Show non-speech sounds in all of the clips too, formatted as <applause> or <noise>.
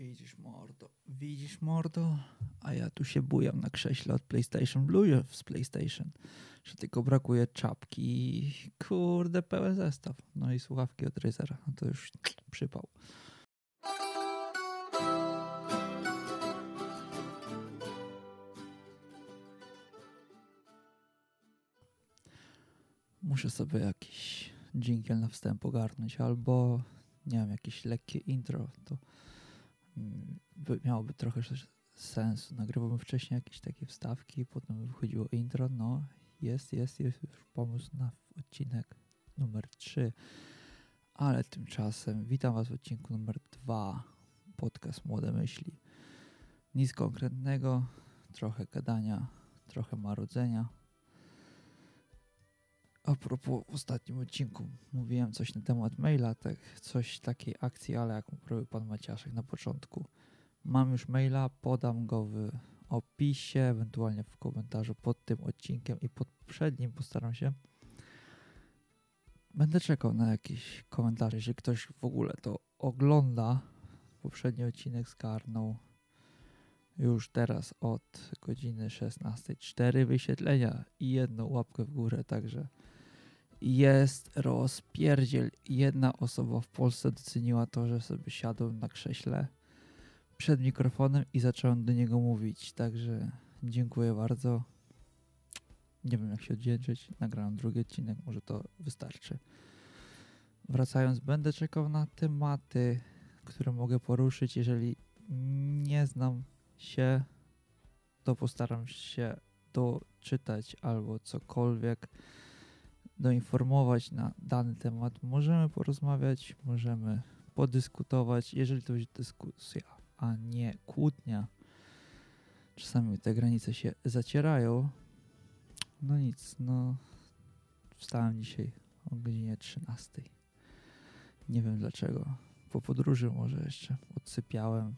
Widzisz mordo, widzisz mordo, a ja tu się bujam na krześle od PlayStation Blue z PlayStation, że tylko brakuje czapki kurde pełen zestaw. No i słuchawki od Razera, no to już przypał. Muszę sobie jakiś dżingiel na wstęp ogarnąć, albo nie wiem, jakieś lekkie intro, to miałoby trochę sensu. Nagrywałbym wcześniej jakieś takie wstawki, potem wychodziło intro, no jest, jest, jest już pomysł na odcinek numer 3. Ale tymczasem witam Was w odcinku numer 2, podcast Młode Myśli. Nic konkretnego, trochę gadania, trochę marudzenia. A propos w ostatnim odcinku mówiłem coś na temat maila, tak, coś takiej akcji, ale jak mówił pan Maciaszek na początku. Mam już maila, podam go w opisie, ewentualnie w komentarzu pod tym odcinkiem i pod poprzednim postaram się. Będę czekał na jakieś komentarze, jeżeli ktoś w ogóle to ogląda. Poprzedni odcinek zgarnął już teraz od godziny 16.04 wyświetlenia i jedną łapkę w górę, także jest rozpierdziel. Jedna osoba w Polsce doceniła to, że sobie siadłem na krześle przed mikrofonem i zacząłem do niego mówić. Także dziękuję bardzo. Nie wiem jak się oddzięczyć. Nagrałem drugi odcinek, może to wystarczy. Wracając, będę czekał na tematy, które mogę poruszyć. Jeżeli nie znam się, to postaram się doczytać albo cokolwiek doinformować na dany temat. Możemy porozmawiać, możemy podyskutować. Jeżeli to będzie dyskusja, a nie kłótnia, czasami te granice się zacierają. No nic, no wstałem dzisiaj o godzinie 13. Nie wiem dlaczego. Po podróży może jeszcze odsypiałem.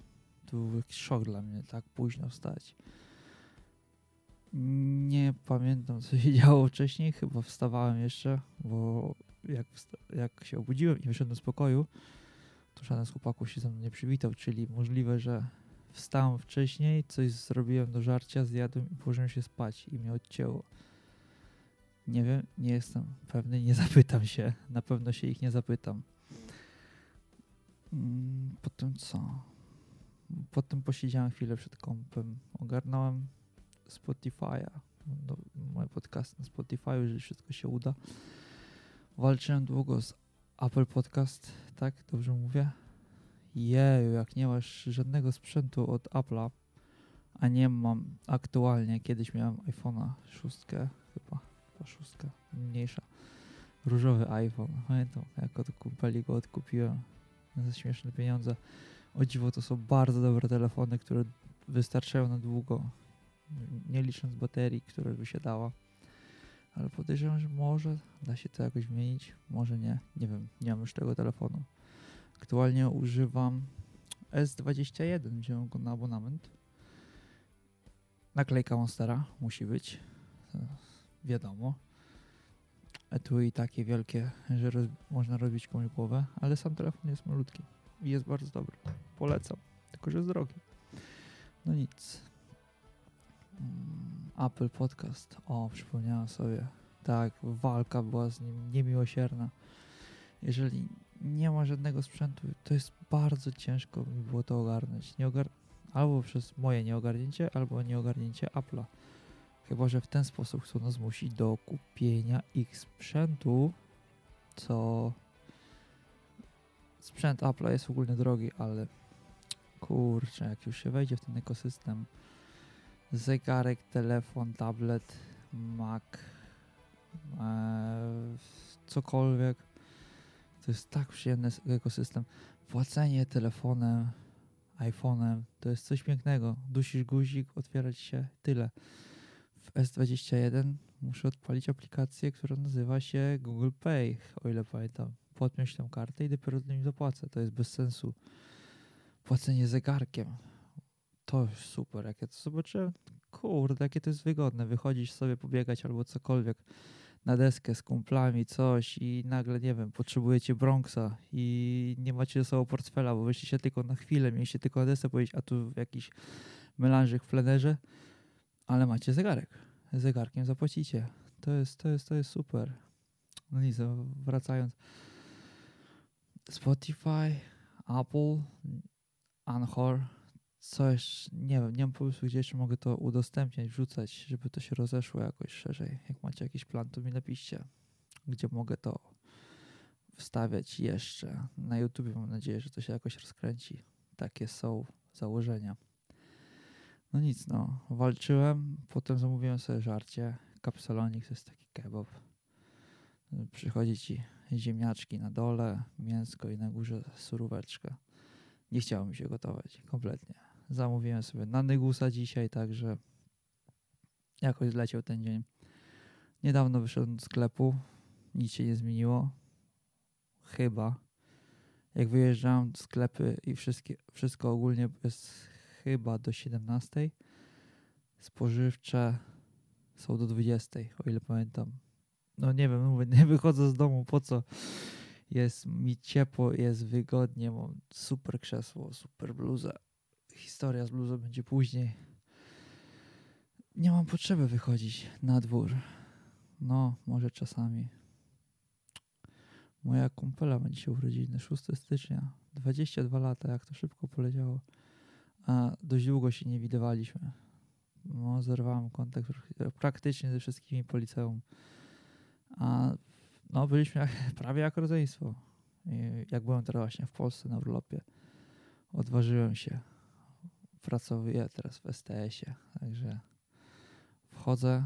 To był jakiś szok dla mnie, tak późno wstać. Nie pamiętam, co się działo wcześniej. Chyba wstawałem jeszcze, bo jak, jak się obudziłem i wyszedłem z pokoju, to żaden z chłopaków się ze mną nie przywitał, czyli możliwe, że wstałem wcześniej, coś zrobiłem do żarcia, zjadłem i położyłem się spać i mnie odcięło. Nie wiem, nie jestem pewny, nie zapytam się. Na pewno się ich nie zapytam. Mm, potem co? Potem posiedziałem chwilę przed kompem, ogarnąłem Spotify'a, moje podcasty na Spotify, jeżeli wszystko się uda. Walczyłem długo z Apple Podcast, tak? Dobrze mówię? Jeju, jak nie masz żadnego sprzętu od Apple'a, a nie mam aktualnie, kiedyś miałem iPhone'a 6 chyba, ta szóstka, mniejsza, różowy iPhone, pamiętam, jak od kumpeli go odkupiłem za śmieszne pieniądze. O dziwo, to są bardzo dobre telefony, które wystarczają na długo, nie licząc baterii, które wysiadała. Ale podejrzewam, że może da się to jakoś zmienić, może nie, nie wiem, nie mam już tego telefonu. Aktualnie używam S21, wziąłem go na abonament. Naklejka Monstera musi być, wiadomo. Etui takie wielkie, że roz, można robić komuś głowę, ale sam telefon jest malutki i jest bardzo dobry. Polecam, tylko że jest drogi. No nic, Apple Podcast. O, przypomniałem sobie. Tak, walka była z nim niemiłosierna. Jeżeli nie ma żadnego sprzętu, to jest bardzo ciężko mi było to ogarnąć. Nie ogar albo przez moje nieogarnięcie, albo nieogarnięcie Apple'a. Chyba, że w ten sposób chcą nas zmusić do kupienia ich sprzętu, co sprzęt Apple'a jest ogólnie drogi, ale kurczę, jak już się wejdzie w ten ekosystem, zegarek, telefon, tablet, Mac, e, cokolwiek. To jest tak przyjemny ekosystem. Płacenie telefonem, iPhone'em to jest coś pięknego. Dusisz guzik, otwierać się, tyle. W S21 muszę odpalić aplikację, która nazywa się Google Pay, o ile pamiętam. Podpiąć tę kartę i dopiero do nim zapłacę. To jest bez sensu. Płacenie zegarkiem to super, jak ja to zobaczyłem, kurde, jakie to jest wygodne, wychodzisz sobie pobiegać albo cokolwiek. na deskę z kumplami coś i nagle, nie wiem, potrzebujecie Bronxa i nie macie ze sobą portfela, bo wyszliście tylko na chwilę, mieliście tylko na deskę powiedzieć, a tu jakiś melanżyk w plenerze, ale macie zegarek. Zegarkiem zapłacicie. To jest, to jest, to jest super. No nic, wracając. Spotify, Apple, Anchor, coś, nie wiem, nie mam pomysłu, gdzie jeszcze mogę to udostępniać, wrzucać, żeby to się rozeszło jakoś szerzej. Jak macie jakiś plan, to mi napiszcie, gdzie mogę to wstawiać jeszcze. Na YouTube mam nadzieję, że to się jakoś rozkręci. Takie są założenia. No nic, no. Walczyłem, potem zamówiłem sobie żarcie. Kapsalonik to jest taki kebab. Przychodzi ci ziemniaczki na dole, mięsko i na górze suróweczka. Nie chciało mi się gotować kompletnie. Zamówiłem sobie na Nygusa dzisiaj, także jakoś zleciał ten dzień. Niedawno wyszedłem do sklepu, nic się nie zmieniło. Chyba. Jak wyjeżdżałem, sklepy i wszystkie, wszystko ogólnie jest chyba do 17. Spożywcze są do 20, o ile pamiętam. No nie wiem, mówię, <laughs> nie wychodzę z domu, po co? Jest mi ciepło, jest wygodnie, mam super krzesło, super bluzę. Historia z bluzą będzie później. Nie mam potrzeby wychodzić na dwór. No, może czasami. Moja kumpela ma dzisiaj urodziny, 6 stycznia. 22 lata, jak to szybko poleciało. A dość długo się nie widywaliśmy. No, zerwałem kontakt praktycznie ze wszystkimi po liceum. A no, byliśmy jak, <laughs> prawie jak rodzeństwo. I jak byłem teraz właśnie w Polsce na urlopie, odważyłem się. Pracuję teraz w STS-ie, także wchodzę,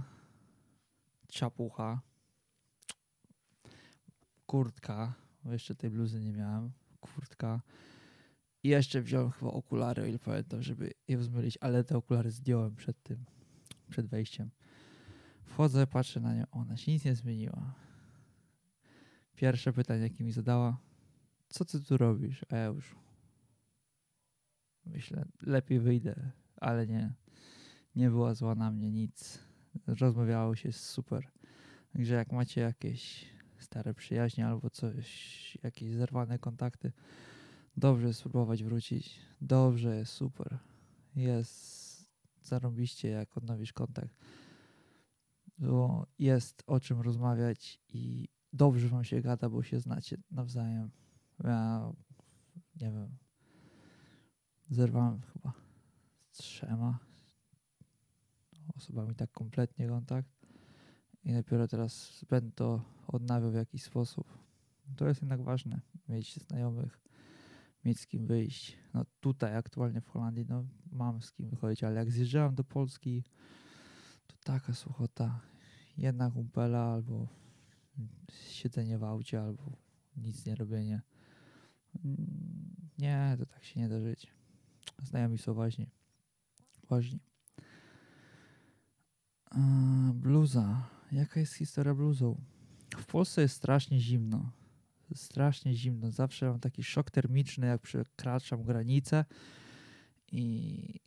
czapucha, kurtka, bo jeszcze tej bluzy nie miałem, kurtka. I jeszcze wziąłem chyba okulary, o ile pamiętam, żeby je zmylić, ale te okulary zdjąłem przed tym, przed wejściem. Wchodzę, patrzę na nią, ona się nic nie zmieniła. Pierwsze pytanie, jakie mi zadała, co ty tu robisz? A ja już myślę, lepiej wyjdę, ale nie. Nie była zła na mnie, nic. Rozmawiało się super. Także jak macie jakieś stare przyjaźnie albo coś, jakieś zerwane kontakty, dobrze spróbować wrócić. Dobrze jest, super. Jest zarobiście, jak odnowisz kontakt. Bo jest o czym rozmawiać i dobrze wam się gada, bo się znacie nawzajem. Ja nie wiem. Zerwałem chyba z trzema osobami tak kompletnie kontakt i dopiero teraz będę to odnawiał w jakiś sposób. To jest jednak ważne, mieć znajomych, mieć z kim wyjść. No tutaj aktualnie w Holandii no, mam z kim wychodzić, ale jak zjeżdżałem do Polski, to taka suchota. Jedna kumpela albo siedzenie w aucie albo nic nie robienie. Nie, to tak się nie da żyć. Znajomi są ważni. Ważni. Bluza. Jaka jest historia bluzą? W Polsce jest strasznie zimno. Strasznie zimno. Zawsze mam taki szok termiczny, jak przekraczam granicę i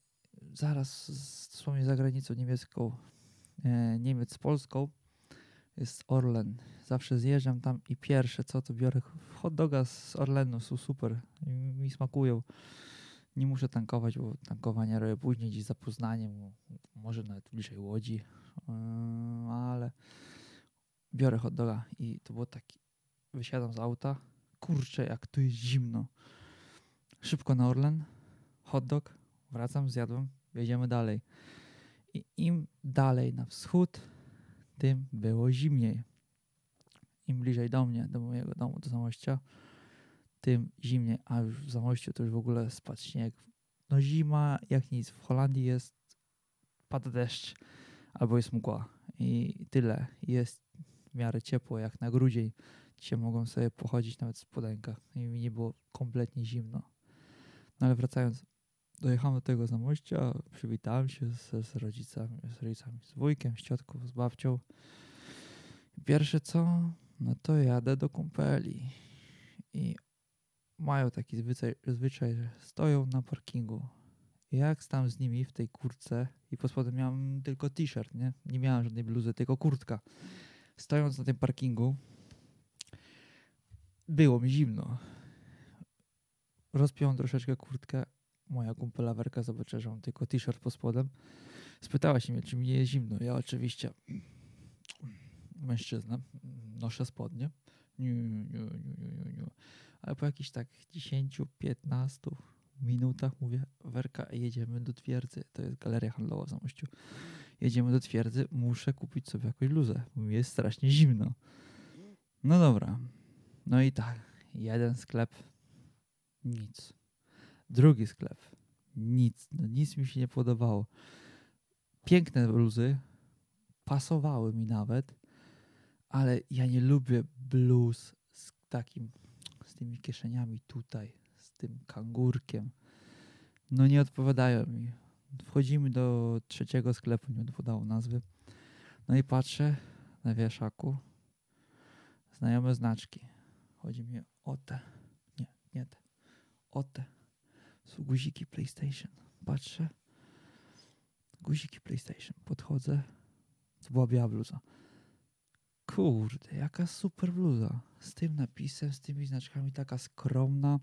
zaraz dosłownie za granicą niemiecką, e, Niemiec z Polską jest Orlen. Zawsze zjeżdżam tam i pierwsze co to biorę hot doga z Orlenu, są super mi smakują. Nie muszę tankować, bo tankowanie robię później gdzieś za Poznaniem, może nawet bliżej Łodzi, yy, ale biorę hot doga i to było taki, wysiadam z auta, kurczę jak tu jest zimno. Szybko na Orlen, hot dog, wracam, zjadłem, jedziemy dalej. I im dalej na wschód, tym było zimniej. Im bliżej do mnie, do mojego domu, do Zamościa, tym zimniej, a już w Zamościu to już w ogóle spadł śnieg. No zima jak nic. W Holandii jest, pada deszcz albo jest mgła i tyle. Jest w miarę ciepło jak na grudzień. Dzisiaj mogą sobie pochodzić nawet w spodenkach i mi nie było kompletnie zimno. No ale wracając, dojechałem do tego zamościa, przywitałem się z, z, rodzicami, z rodzicami, z wujkiem, z ciotką, z babcią. Pierwsze co, no to jadę do kumpeli i mają taki zwyczaj, zwyczaj że stoją na parkingu. Jak stałem z nimi w tej kurtce i pod spodem miałem tylko t-shirt, nie? Nie miałem żadnej bluzy, tylko kurtka. stojąc na tym parkingu, było mi zimno. Rozpiąłem troszeczkę kurtkę. Moja kumpela Werka zobaczyła, że mam tylko t-shirt pod spodem. Spytała się mnie, czy mi nie jest zimno. Ja oczywiście, mężczyzna, noszę spodnie. Nie, nie, nie, nie, nie. Ale po jakichś tak 10-15 minutach mówię, Werka, jedziemy do twierdzy. To jest galeria handlowa w Zamościu. Jedziemy do twierdzy, muszę kupić sobie jakąś luzę, bo mi jest strasznie zimno. No dobra. No i tak, jeden sklep, nic. Drugi sklep, nic. No nic mi się nie podobało. Piękne bluzy, pasowały mi nawet, ale ja nie lubię bluz z takim, tymi kieszeniami tutaj, z tym kangurkiem. No nie odpowiadają mi. Wchodzimy do trzeciego sklepu, nie podawał nazwy. No i patrzę na wieszaku. Znajome znaczki. Chodzi mi o te. Nie, nie te. O te. Są guziki PlayStation. Patrzę. Guziki PlayStation. Podchodzę. To była biała bluza. Kurde, jaka super bluza. Z tym napisem, z tymi znaczkami, taka skromna.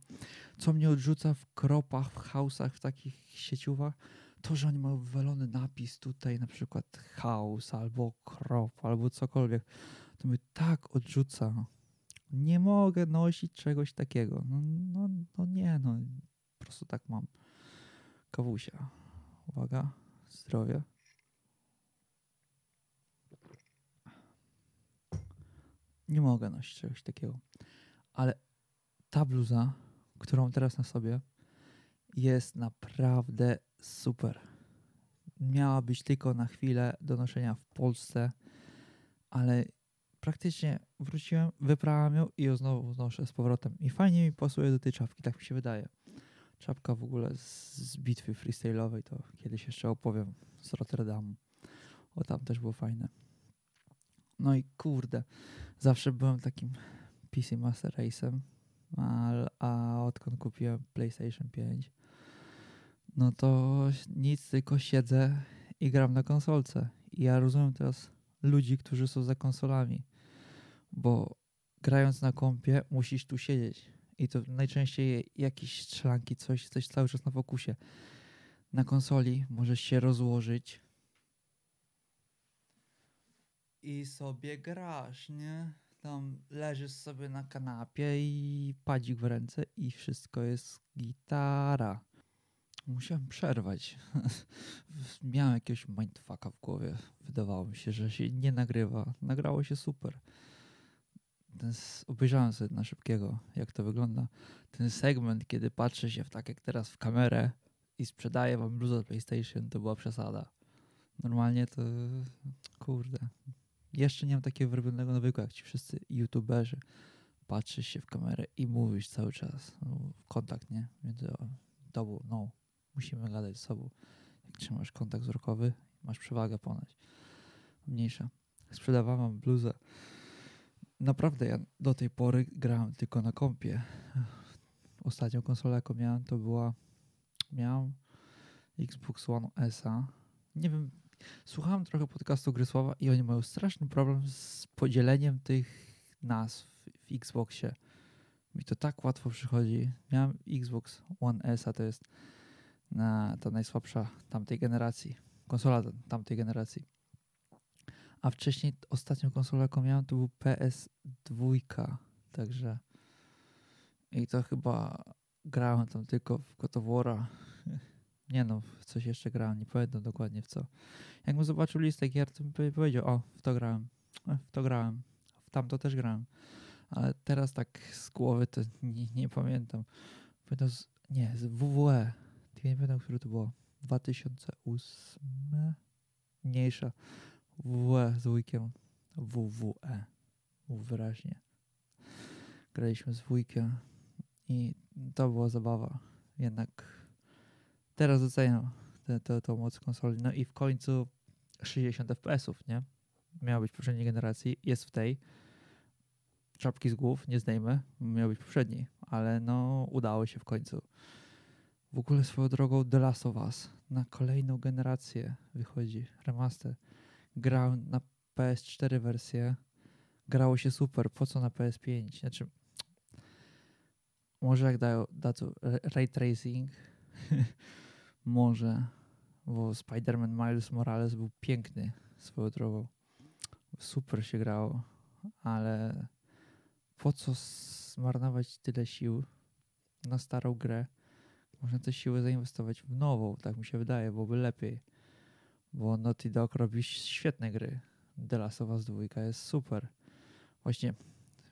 Co mnie odrzuca w kropach, w hausach, w takich sieciówach, to, że oni mają wywalony napis tutaj, na przykład house, albo krop, albo cokolwiek, to mnie tak odrzuca. Nie mogę nosić czegoś takiego. No, no, no nie, no. Po prostu tak mam. Kawusia. Uwaga. Zdrowie. Nie mogę nosić czegoś takiego. Ale ta bluza, którą teraz na sobie, jest naprawdę super. Miała być tylko na chwilę do noszenia w Polsce, ale praktycznie wróciłem, wyprałem ją i ją znowu noszę z powrotem. I fajnie mi pasuje do tej czapki, tak mi się wydaje. Czapka w ogóle z, z bitwy freestyle'owej, to kiedyś jeszcze opowiem z Rotterdamu. O, tam też było fajne. No i kurde, zawsze byłem takim PC Master Race'em, a, a odkąd kupiłem PlayStation 5, no to nic, tylko siedzę i gram na konsolce. I ja rozumiem teraz ludzi, którzy są za konsolami, bo grając na kompie musisz tu siedzieć. I to najczęściej jakieś strzelanki, coś, coś cały czas na fokusie. Na konsoli możesz się rozłożyć i sobie grasz, nie? Tam leżysz sobie na kanapie i padzik w ręce i wszystko jest gitara. Musiałem przerwać. <laughs> Miałem jakiegoś mindfucka w głowie. Wydawało mi się, że się nie nagrywa. Nagrało się super. Ten, obejrzałem sobie na szybkiego, jak to wygląda. Ten segment, kiedy patrzę się w tak jak teraz w kamerę i sprzedaję wam bluzę PlayStation, to była przesada. Normalnie to kurde. Jeszcze nie mam takiego wyrobionego nawyku jak ci wszyscy youtuberzy. Patrzysz się w kamerę i mówisz cały czas. No, kontakt, nie? Między tobą, no, musimy gadać z sobą. Jak trzymasz kontakt wzrokowy, masz przewagę ponoć. Mniejsza. Sprzedawałam bluzę. Naprawdę ja do tej pory grałem tylko na kompie. Ostatnią konsolę, jaką miałem, to była miałem Xbox One S. Nie wiem, słuchałem trochę podcastu Grysława i oni mają straszny problem z podzieleniem tych nazw w Xboxie. Mi to tak łatwo przychodzi. Miałem Xbox One S, a to jest na ta najsłabsza tamtej generacji. Konsola tamtej generacji. A wcześniej ostatnią konsolę, jaką miałem, to był PS2. Także i to chyba grałem tam tylko w God. <laughs> Nie no, w coś jeszcze grałem, nie pamiętam dokładnie w co. Jakbym zobaczył listę gier, to bym powiedział, o, w to grałem, w to grałem, w tamto też grałem. Ale teraz tak z głowy to nie, nie pamiętam. Pamiętam, z, nie, z WWE nie pamiętam, który to było. 2008? Mniejsza. WWE z wujkiem. WWE. Wyraźnie. Graliśmy z wujkiem i to była zabawa. Jednak teraz doceniam tę moc konsoli. No i w końcu 60 FPS-ów, nie? Miała być poprzedniej generacji, jest w tej. Czapki z głów nie zdejmę, miał być poprzedni, ale no udało się w końcu. W ogóle swoją drogą The Last of Us na kolejną generację wychodzi remaster. Grałem na PS4 wersję grało się super, po co na PS5? Znaczy, może jak dają, dadzą ray tracing, <laughs> może, bo Spider-Man Miles Morales był piękny swoją drogą. Super się grało, ale po co zmarnować tyle sił na starą grę? Można te siły zainwestować w nową, tak mi się wydaje, byłoby lepiej. Bo Naughty Dog robi świetne gry. The Last of Us 2 jest super. Właśnie,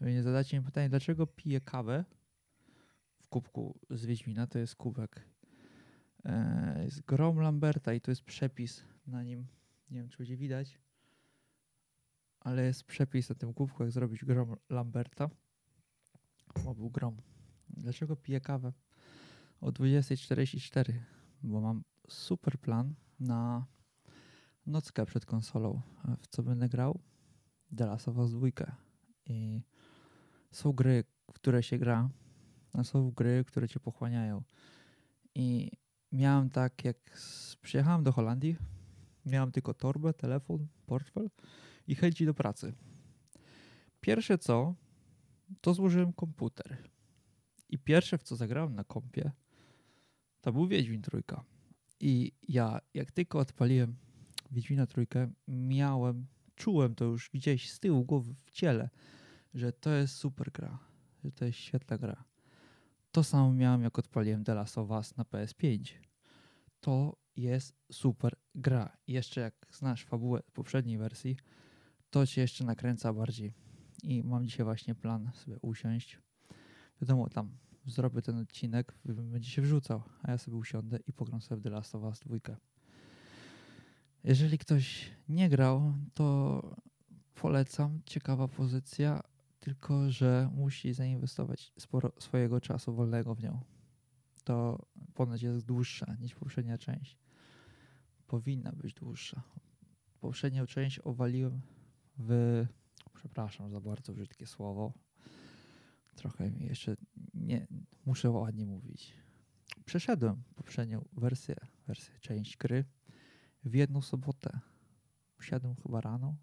nie zadacie mi pytanie, dlaczego piję kawę w kubku z Wiedźmina, to jest kubek. E, jest Grom Lamberta i to jest przepis na nim. Nie wiem, czy będzie widać, ale jest przepis na tym kubku, jak zrobić Grom Lamberta. Bo był Grom. Dlaczego piję kawę o 20.44? Bo mam super plan na nockę przed konsolą. W co będę grał? The Last of Us 2. I są gry, w które się gra, a są gry, które cię pochłaniają. I miałem tak, jak przyjechałem do Holandii, miałem tylko torbę, telefon, portfel i chęci do pracy. Pierwsze co, to złożyłem komputer. I pierwsze, w co zagrałem na kompie, to był Wiedźmin Trójka. I ja, jak tylko odpaliłem Wiedźmina Trójkę, miałem, czułem to już gdzieś z tyłu głowy w ciele, że to jest super gra, że to jest świetna gra. To samo miałem, jak odpaliłem The Last of Us na PS5. To jest super gra. Jeszcze jak znasz fabułę poprzedniej wersji, to cię jeszcze nakręca bardziej. I mam dzisiaj właśnie plan sobie usiąść. Wiadomo, tam zrobię ten odcinek, będzie się wrzucał, a ja sobie usiądę i pogram sobie w The Last of Us 2. Jeżeli ktoś nie grał, to polecam. Ciekawa pozycja, tylko że musi zainwestować sporo swojego czasu wolnego w nią. To ponoć jest dłuższa niż poprzednia część. Powinna być dłuższa. Poprzednią część owaliłem w. Przepraszam za bardzo brzydkie słowo. Trochę mi jeszcze nie muszę ładnie mówić. Przeszedłem poprzednią wersję, wersję część gry w jedną sobotę. Usiadłem chyba rano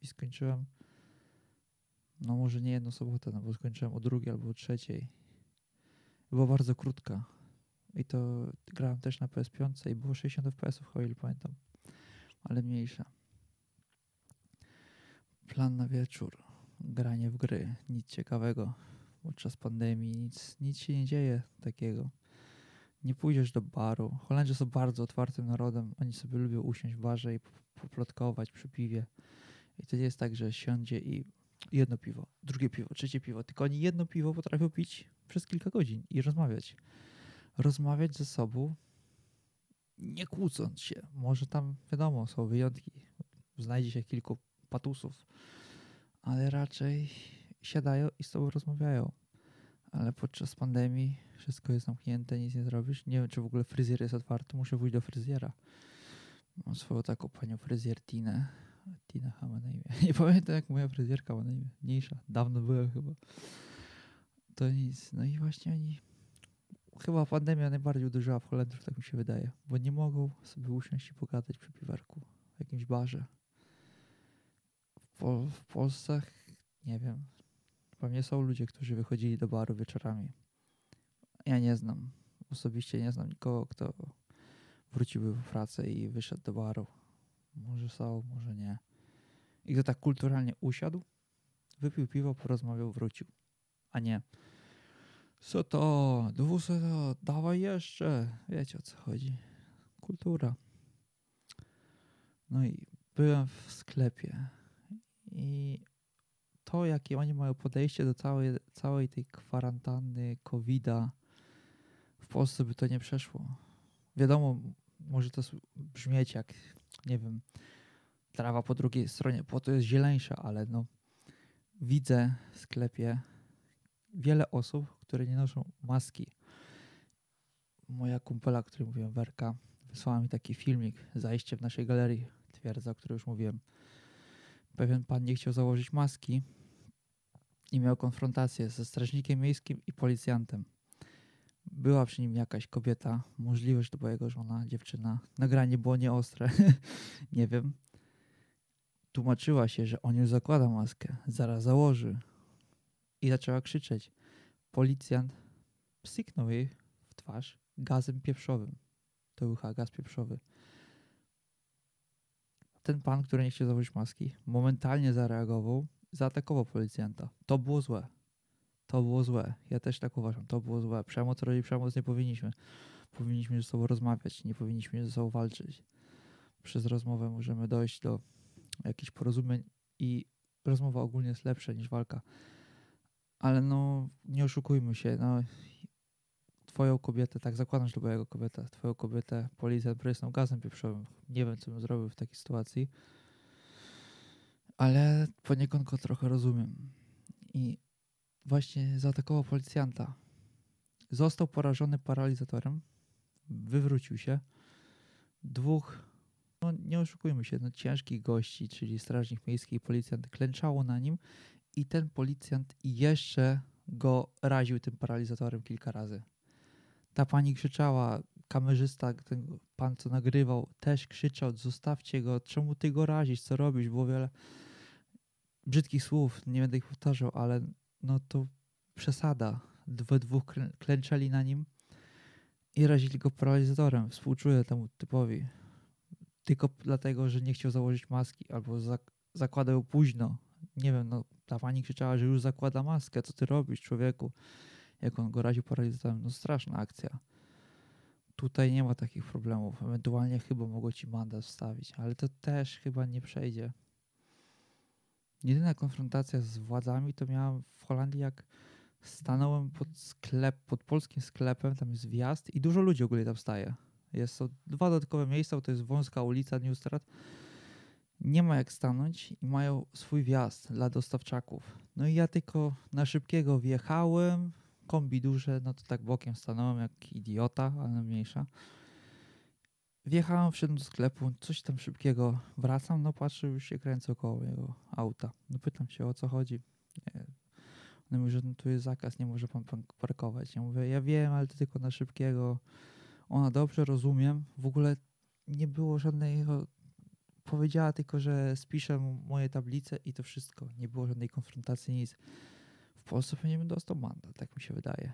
i skończyłem. No może nie jedną sobotę, no bo skończyłem o drugiej albo o trzeciej. Była bardzo krótka. I to grałem też na PS5 i było 60 fps o ile pamiętam. Ale mniejsza. Plan na wieczór. Granie w gry. Nic ciekawego. Podczas pandemii nic, nic się nie dzieje takiego nie pójdziesz do baru. Holendrzy są bardzo otwartym narodem. Oni sobie lubią usiąść w barze i poplotkować przy piwie. I to nie jest tak, że siądzie i jedno piwo, drugie piwo, trzecie piwo. Tylko oni jedno piwo potrafią pić przez kilka godzin i rozmawiać. Rozmawiać ze sobą, nie kłócąc się. Może tam, wiadomo, są wyjątki. Znajdzie się kilku patusów, ale raczej siadają i z tobą rozmawiają. Ale podczas pandemii wszystko jest zamknięte, nic nie zrobisz. Nie wiem, czy w ogóle fryzjer jest otwarty. Muszę pójść do fryzjera. Mam swoją taką panią fryzjer Tina ma na imię. <laughs> Nie pamiętam, jak moja fryzjerka ma na imię. Mniejsza. Dawno byłem chyba. To nic. No i właśnie oni... Chyba pandemia najbardziej uderzyła w Holendrów, tak mi się wydaje. Bo nie mogą sobie usiąść i pogadać przy piwerku w jakimś barze. W, Pol w Polsce nie wiem. Pewnie są ludzie, którzy wychodzili do baru wieczorami ja nie znam. Osobiście nie znam nikogo, kto wróciłby w pracę i wyszedł do baru. Może są, może nie. I kto tak kulturalnie usiadł, wypił piwo, porozmawiał, wrócił. A nie. Co to? Dwuset dawaj jeszcze. Wiecie o co chodzi. Kultura. No i byłem w sklepie i to, jakie oni mają podejście do całej, całej tej kwarantanny, covida, w Polsce by to nie przeszło. Wiadomo, może to brzmieć jak, nie wiem, trawa po drugiej stronie, po to jest zieleńsza, ale no widzę w sklepie wiele osób, które nie noszą maski. Moja kumpela, o której mówiłem, Werka, wysłała mi taki filmik, zajście w naszej galerii, twierdza, o której już mówiłem. Pewien pan nie chciał założyć maski i miał konfrontację ze strażnikiem miejskim i policjantem była przy nim jakaś kobieta, możliwe, że to była jego żona, dziewczyna. Nagranie było nieostre, <laughs> nie wiem. Wytłumaczyła się, że on już zakłada maskę, zaraz założy. I zaczęła krzyczeć. Policjant psyknął jej w twarz gazem pieprzowym. To był gaz pieprzowy. Ten pan, który nie chciał założyć maski, momentalnie zareagował, zaatakował policjanta. To było złe. To było złe. Ja też tak uważam. To było złe. Przemoc rodzi przemoc nie powinniśmy. Powinniśmy ze sobą rozmawiać, nie powinniśmy ze sobą walczyć. Przez rozmowę możemy dojść do jakichś porozumień i rozmowa ogólnie jest lepsza niż walka. Ale no, nie oszukujmy się, no, twoją kobietę, tak zakładam, że to była jego kobieta, twoją kobietę policjant prysnął gazem pieprzowym. Nie wiem, co bym zrobił w takiej sytuacji, ale poniekąd go trochę rozumiem. I właśnie zaatakował policjanta. Został porażony paralizatorem, wywrócił się. Dwóch, no nie oszukujmy się, no ciężkich gości, czyli strażnik miejski i policjant klęczało na nim i ten policjant jeszcze go raził tym paralizatorem kilka razy. Ta pani krzyczała, kamerzysta, ten pan co nagrywał, też krzyczał, zostawcie go, czemu ty go razisz, co robisz? Było wiele brzydkich słów, nie będę ich powtarzał, ale no to przesada. We dwóch klęczeli na nim i razili go paralizatorem. Współczuję temu typowi. Tylko dlatego, że nie chciał założyć maski albo zak zakładał późno. Nie wiem, no ta pani krzyczała, że już zakłada maskę. Co ty robisz, człowieku? Jak on go raził paralizatorem. No straszna akcja. Tutaj nie ma takich problemów. Ewentualnie chyba mogło ci mandat wstawić, ale to też chyba nie przejdzie. Jedyna konfrontacja z władzami to miałam w Holandii, jak stanąłem pod sklep, pod polskim sklepem, tam jest wjazd i dużo ludzi ogólnie tam staje. Jest to dwa dodatkowe miejsca, to jest wąska ulica Newstrat. Nie ma jak stanąć i mają swój wjazd dla dostawczaków. No i ja tylko na szybkiego wjechałem, kombi duże, no to tak bokiem stanąłem jak idiota, ale mniejsza. Wjechałem, wszedłem do sklepu, coś tam szybkiego, wracam, no patrzę, już się kręcę około jego auta. No pytam się, o co chodzi. Nie. On mówi, że no, tu jest zakaz, nie może pan, pan parkować. Ja mówię, ja wiem, ale to tylko na szybkiego. Ona, dobrze, rozumiem. W ogóle nie było żadnego... Powiedziała tylko, że spiszę moje tablice i to wszystko. Nie było żadnej konfrontacji, nic. W Polsce pewnie bym dostał mandat, tak mi się wydaje.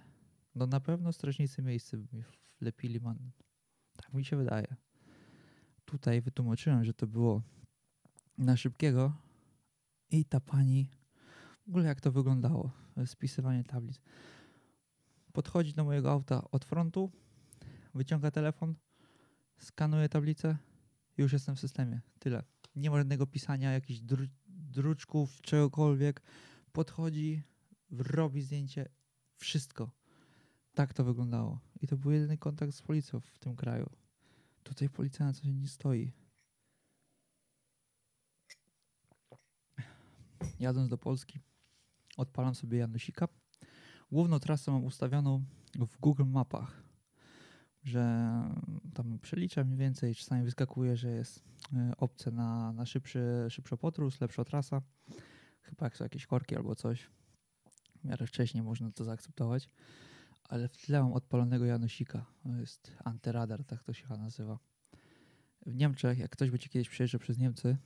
No na pewno strażnicy miejscy by mi wlepili mandat. Mi się wydaje. Tutaj wytłumaczyłem, że to było na szybkiego i ta pani, w ogóle jak to wyglądało, spisywanie tablic. Podchodzi do mojego auta od frontu, wyciąga telefon, skanuje tablicę, już jestem w systemie. Tyle. Nie ma żadnego pisania, jakichś dru druczków, czegokolwiek. Podchodzi, robi zdjęcie, wszystko. Tak to wyglądało. I to był jedyny kontakt z policją w tym kraju. Tutaj policja na coś nie stoi. Jadąc do Polski, odpalam sobie Janusika. Główną trasę mam ustawioną w Google Mapach, że tam przeliczam mniej więcej, czasami wyskakuje, że jest e, opcja na, na szybszy, szybszy podróż, lepsza trasa. Chyba jak są jakieś korki albo coś. W miarę wcześniej można to zaakceptować ale w tle mam odpalonego Janusika. Jest antyradar, tak to się nazywa. W Niemczech, jak ktoś będzie kiedyś przejeżdżał przez Niemcy,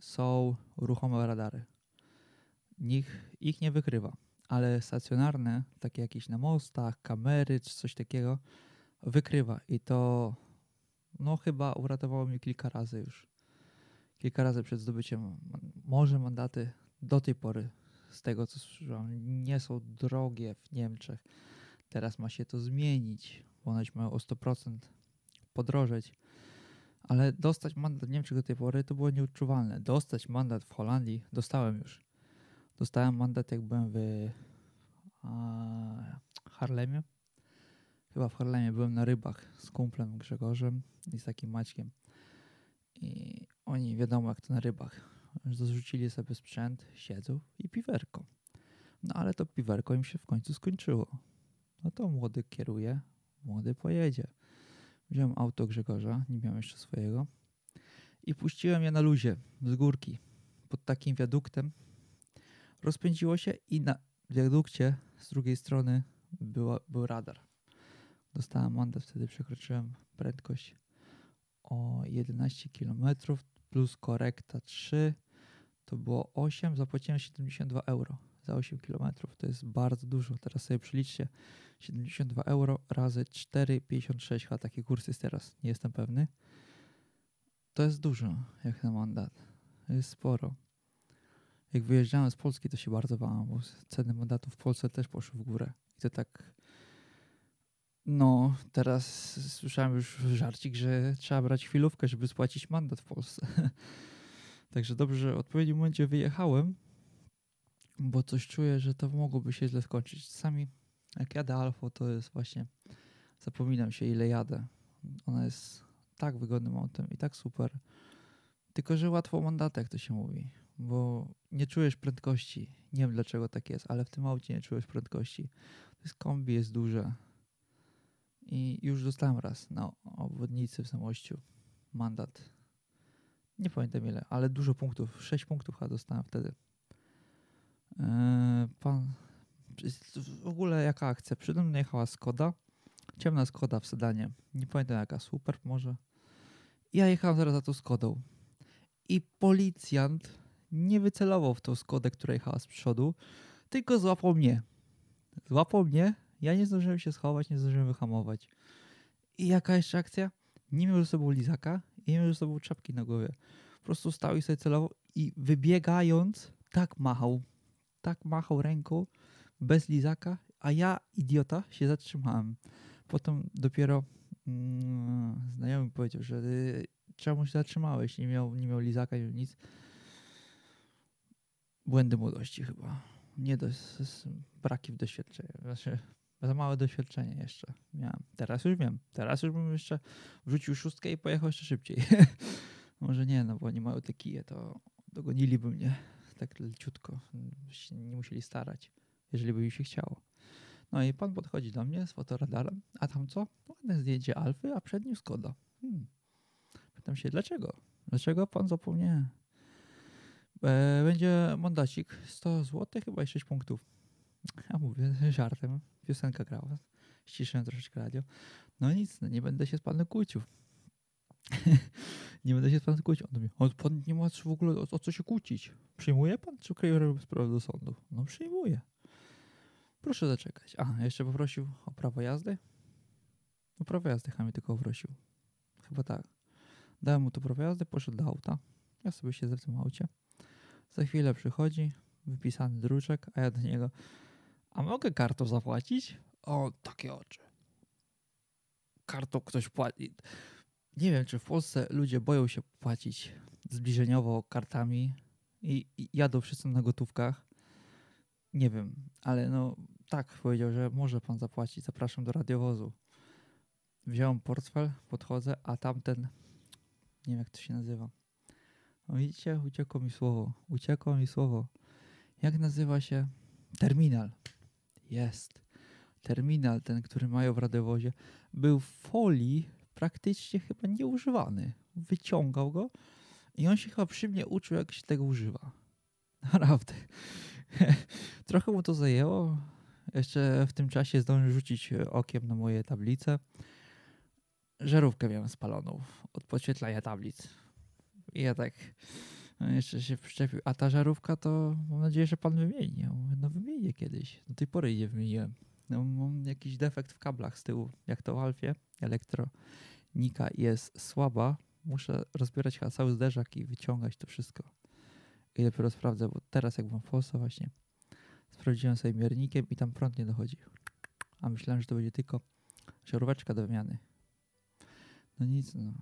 są ruchome radary. Nich, ich nie wykrywa, ale stacjonarne, takie jakieś na mostach, kamery czy coś takiego, wykrywa i to no chyba uratowało mnie kilka razy już. Kilka razy przed zdobyciem może mandaty do tej pory z tego co słyszałem nie są drogie w Niemczech Teraz ma się to zmienić. Ponoć ma o 100% podrożeć. Ale dostać mandat w Niemczech do tej pory to było nieodczuwalne. Dostać mandat w Holandii dostałem już. Dostałem mandat jak byłem w a, Harlemie. Chyba w Harlemie byłem na rybach z kumplem Grzegorzem i z takim Maćkiem. I oni wiadomo jak to na rybach. Zarzucili sobie sprzęt, siedzą i piwerko. No ale to piwerko im się w końcu skończyło no to młody kieruje, młody pojedzie. Wziąłem auto Grzegorza, nie miałem jeszcze swojego i puściłem je na luzie z górki pod takim wiaduktem. Rozpędziło się i na wiadukcie z drugiej strony był radar. Dostałem mandat, wtedy przekroczyłem prędkość o 11 km plus korekta 3 to było 8, zapłaciłem 72 euro za 8 km. To jest bardzo dużo. Teraz sobie przeliczcie 72 euro razy 4,56 chyba taki kurs jest teraz, nie jestem pewny. To jest dużo, jak na mandat. Jest sporo. Jak wyjeżdżałem z Polski, to się bardzo bałem, bo ceny mandatów w Polsce też poszły w górę. I to tak no, teraz słyszałem już żarcik, że trzeba brać chwilówkę, żeby spłacić mandat w Polsce. <laughs> Także dobrze, że w odpowiednim momencie wyjechałem, bo coś czuję, że to mogłoby się źle skończyć. Czasami jak jadę Alfo, to jest właśnie, zapominam się ile jadę. Ona jest tak wygodnym autem i tak super. Tylko, że łatwo mandaty, jak to się mówi, bo nie czujesz prędkości. Nie wiem dlaczego tak jest, ale w tym aucie nie czujesz prędkości. To jest kombi, jest duże i już dostałem raz na obwodnicy w Zamościu mandat. Nie pamiętam ile, ale dużo punktów. 6 punktów chyba dostałem wtedy. Eee, pan, w ogóle jaka akcja? Przede mną jechała Skoda. Ciemna Skoda w sedanie. Nie pamiętam jaka, super może. Ja jechałem zaraz za tą Skodą. I policjant nie wycelował w tą Skodę, która jechała z przodu, tylko złapał mnie. Złapał mnie ja nie zdążyłem się schować, nie zdążyłem wyhamować. I jaka jeszcze akcja? Nie miał ze sobą lizaka i nie miał ze sobą czapki na głowie. Po prostu stał i sobie celował i wybiegając tak machał, tak machał ręką bez lizaka, a ja, idiota, się zatrzymałem. Potem dopiero mm, znajomy powiedział, że y, czemu się zatrzymałeś? Nie miał, nie miał lizaka, nie miał nic. Błędy młodości chyba. Nie do, braki w doświadczeniu. Znaczy, za małe doświadczenie jeszcze miałem. Teraz już wiem. Teraz już bym jeszcze wrzucił szóstkę i pojechał jeszcze szybciej. <laughs> Może nie, no bo oni mają te kije, to dogoniliby mnie tak leciutko. Nie musieli starać, jeżeli by mi się chciało. No i pan podchodzi do mnie z fotoradarem, a tam co? Ładne zdjęcie Alfy, a przed nim Skoda. Hmm. Pytam się, dlaczego? Dlaczego pan zapomniał? E, będzie mandacik 100 zł, chyba i 6 punktów. Ja mówię żartem, piosenka grała, ściszyłem troszeczkę radio. No nic, no nie będę się z panem kłócił. <laughs> nie będę się z panem kłócił. On mówi, pan nie ma w ogóle o, o, co się kłócić. Przyjmuje pan, czy kryje sprawę do sądu? No przyjmuje. Proszę zaczekać. A, jeszcze poprosił o prawo jazdy? O prawo jazdy chyba tylko poprosił. Chyba tak. Dałem mu to prawo jazdy, poszedł do auta. Ja sobie siedzę w tym aucie. Za chwilę przychodzi, wypisany druczek, a ja do niego a mogę kartą zapłacić? O, takie oczy. Kartą ktoś płaci. Nie wiem, czy w Polsce ludzie boją się płacić zbliżeniowo kartami i, i jadą wszyscy na gotówkach. Nie wiem, ale no tak powiedział, że może pan zapłacić. Zapraszam do radiowozu. Wziąłem portfel, podchodzę, a tamten, nie wiem jak to się nazywa. No widzicie, uciekło mi słowo. Uciekło mi słowo. Jak nazywa się? Terminal jest. Terminal ten, który mają w radiowozie, był w folii praktycznie chyba nieużywany. Wyciągał go i on się chyba przy mnie uczył, jak się tego używa. <laughs> Naprawdę. <laughs> Trochę mu to zajęło. Jeszcze w tym czasie zdążył rzucić okiem na moje tablice. Żarówkę miałem spaloną od podświetlania tablic. I ja tak no, jeszcze się przyczepił. A ta żarówka to mam nadzieję, że pan wymieni. No wymienię kiedyś. Do tej pory nie wymieniłem. No, mam jakiś defekt w kablach z tyłu. Jak to w Alfie, elektronika jest słaba. Muszę rozbierać chyba cały zderzak i wyciągać to wszystko. I dopiero sprawdzę, bo teraz jak mam Polsce właśnie sprawdziłem sobie miernikiem i tam prąd nie dochodzi. A myślałem, że to będzie tylko żaróweczka do wymiany. No nic, no.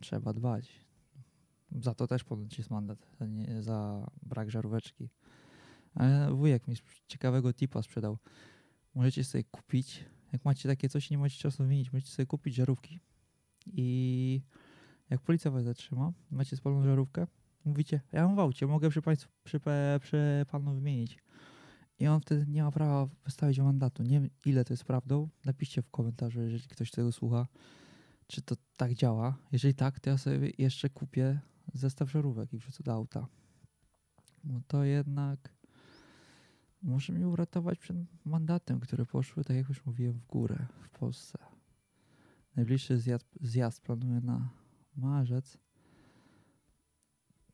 Trzeba dbać. Za to też ponoć jest mandat, nie, za brak żaróweczki. Ale wujek mi ciekawego tipa sprzedał. Możecie sobie kupić, jak macie takie coś nie macie czasu wymienić, możecie sobie kupić żarówki i jak policja was zatrzyma, macie spaloną żarówkę, mówicie, ja mam w aucie, mogę przy, państwu, przy, przy panu wymienić. I on wtedy nie ma prawa wystawić mandatu. Nie wiem, ile to jest prawdą. Napiszcie w komentarzu, jeżeli ktoś tego słucha, czy to tak działa. Jeżeli tak, to ja sobie jeszcze kupię zestaw żarówek i wrzucę do auta. Bo to jednak może mnie uratować przed mandatem, które poszły, tak jak już mówiłem, w górę w Polsce. Najbliższy zjazd, zjazd planuję na marzec.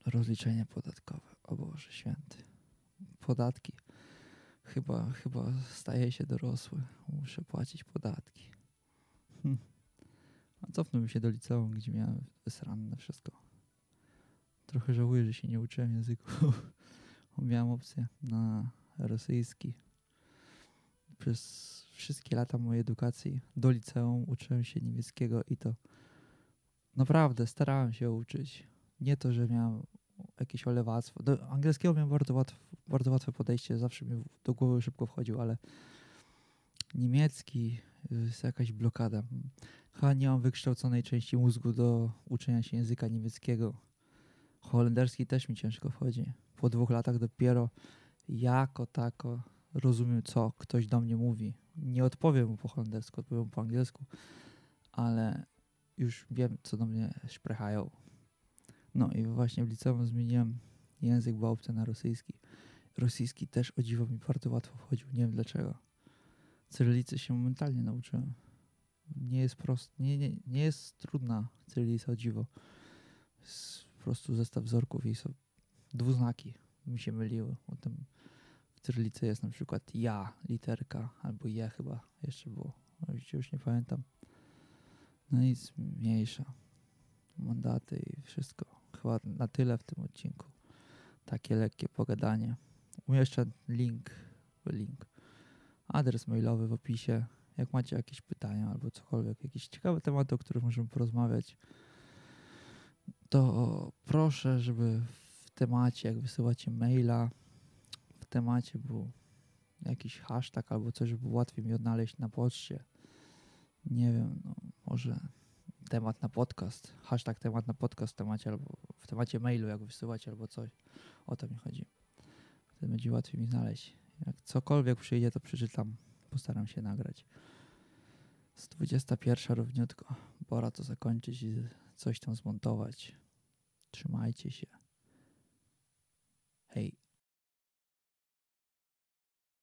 rozliczenie podatkowe. O Boże święty. Podatki. Chyba, chyba staję się dorosły. Muszę płacić podatki. Hm. A cofnąłbym się do liceum, gdzie miałem wysranne wszystko. Trochę żałuję, że się nie uczyłem języków. <laughs> miałem opcję na rosyjski. Przez wszystkie lata mojej edukacji do liceum uczyłem się niemieckiego i to naprawdę starałem się uczyć. Nie to, że miałem jakieś olewactwo. Do angielskiego miałem bardzo, łatw, bardzo łatwe podejście, zawsze mi do głowy szybko wchodził, ale niemiecki jest jakaś blokada. Chyba nie mam wykształconej części mózgu do uczenia się języka niemieckiego. Holenderski też mi ciężko wchodzi. Po dwóch latach dopiero jako tako rozumiem, co ktoś do mnie mówi. Nie odpowiem mu po holendersku, odpowiem mu po angielsku, ale już wiem, co do mnie szprechają. No i właśnie w liceum zmieniłem język bałpce na rosyjski. Rosyjski też o dziwo mi bardzo łatwo wchodził, nie wiem dlaczego. Cyrylicy się momentalnie nauczyłem. Nie jest prost, nie, nie, nie jest trudna cyrylica o dziwo. Jest po prostu zestaw wzorków i są dwuznaki mi się myliły. Potem w cyrylicy jest na przykład ja, literka, albo je chyba jeszcze było. Już nie pamiętam. No nic mniejsza. Mandaty i wszystko. Chyba na tyle w tym odcinku. Takie lekkie pogadanie. Umieszczę link, link, adres mailowy w opisie. Jak macie jakieś pytania albo cokolwiek, jakieś ciekawe tematy, o których możemy porozmawiać, to proszę, żeby w temacie, jak wysyłacie maila, temacie był jakiś hashtag albo coś, żeby łatwiej mi odnaleźć na poczcie. Nie wiem, no, może temat na podcast, hashtag temat na podcast w temacie albo w temacie mailu, jak wysyłać albo coś. O to mi chodzi. Wtedy będzie łatwiej mi znaleźć. Jak cokolwiek przyjdzie, to przeczytam. Postaram się nagrać. Z 21 równiutko. Pora to zakończyć i coś tam zmontować. Trzymajcie się.